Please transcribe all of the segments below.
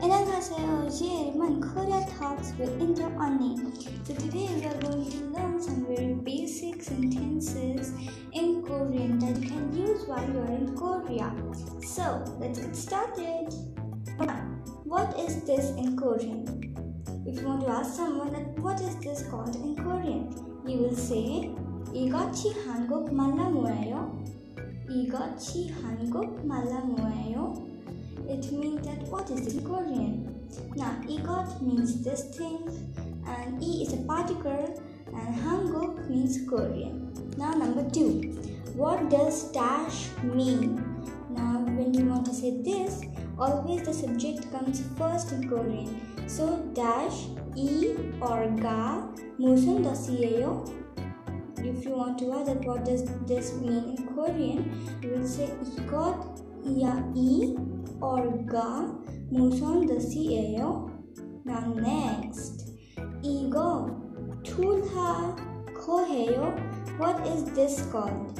안녕하세요. My Korea Talks with Indo Unnie. So today we are going to learn some very basic sentences in Korean that you can use while you are in Korea. So let's get started. What is this in Korean? If you want to ask someone that what is this called in Korean, you will say 이것이 한국 말라 뭐예요? 이것이 한국 말라 뭐예요? It means that what is this in Korean? Now, igot means this thing, and e is a particle, and Hanguk means Korean. Now, number two, what does dash mean? Now, when you want to say this, always the subject comes first in Korean. So, dash, e or ga, 무슨 뜻이에요? If you want to ask that what does this mean in Korean, you will say igot, iya, e or ga 무슨 뜻이에요? Now next 이거 툴하 거해요. What is this called?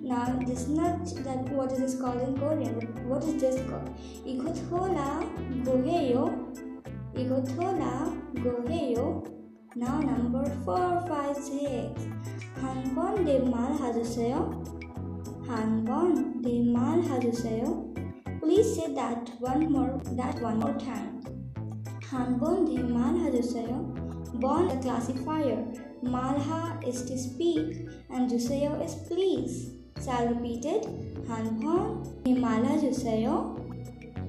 Now this is not that what is this called in Korean, but what is this called? 이거 툴하 거해요. 이거 툴하 거해요. Now number 4, 5, 6 한번 내 말 해주세요. Hanbon Demal Haduseo. Please say that one more that one more time. Hanbon Demal Haduseo. Bon the classifier. Malha is to speak and Juseo is please. So I'll repeat it. Hanbon Demala Juseo.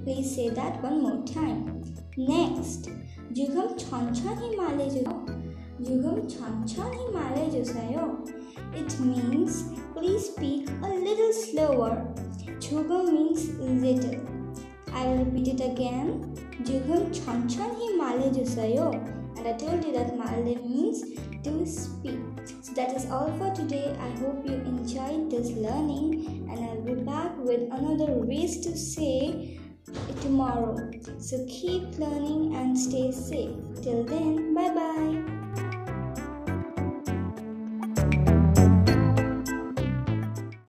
Please say that one more time. Next, Jugam Chancha Himalayo. Yugam Chancha Himalaya Josayo. It means please speak a little slower. Chugam means little. I will repeat it again. Jugam Chanchan Himalaya Josayo. And I told you that Malde means to speak. So that is all for today. I hope you enjoyed this learning and I'll be back with another ways to say tomorrow. So keep learning and stay safe. Till then, bye bye.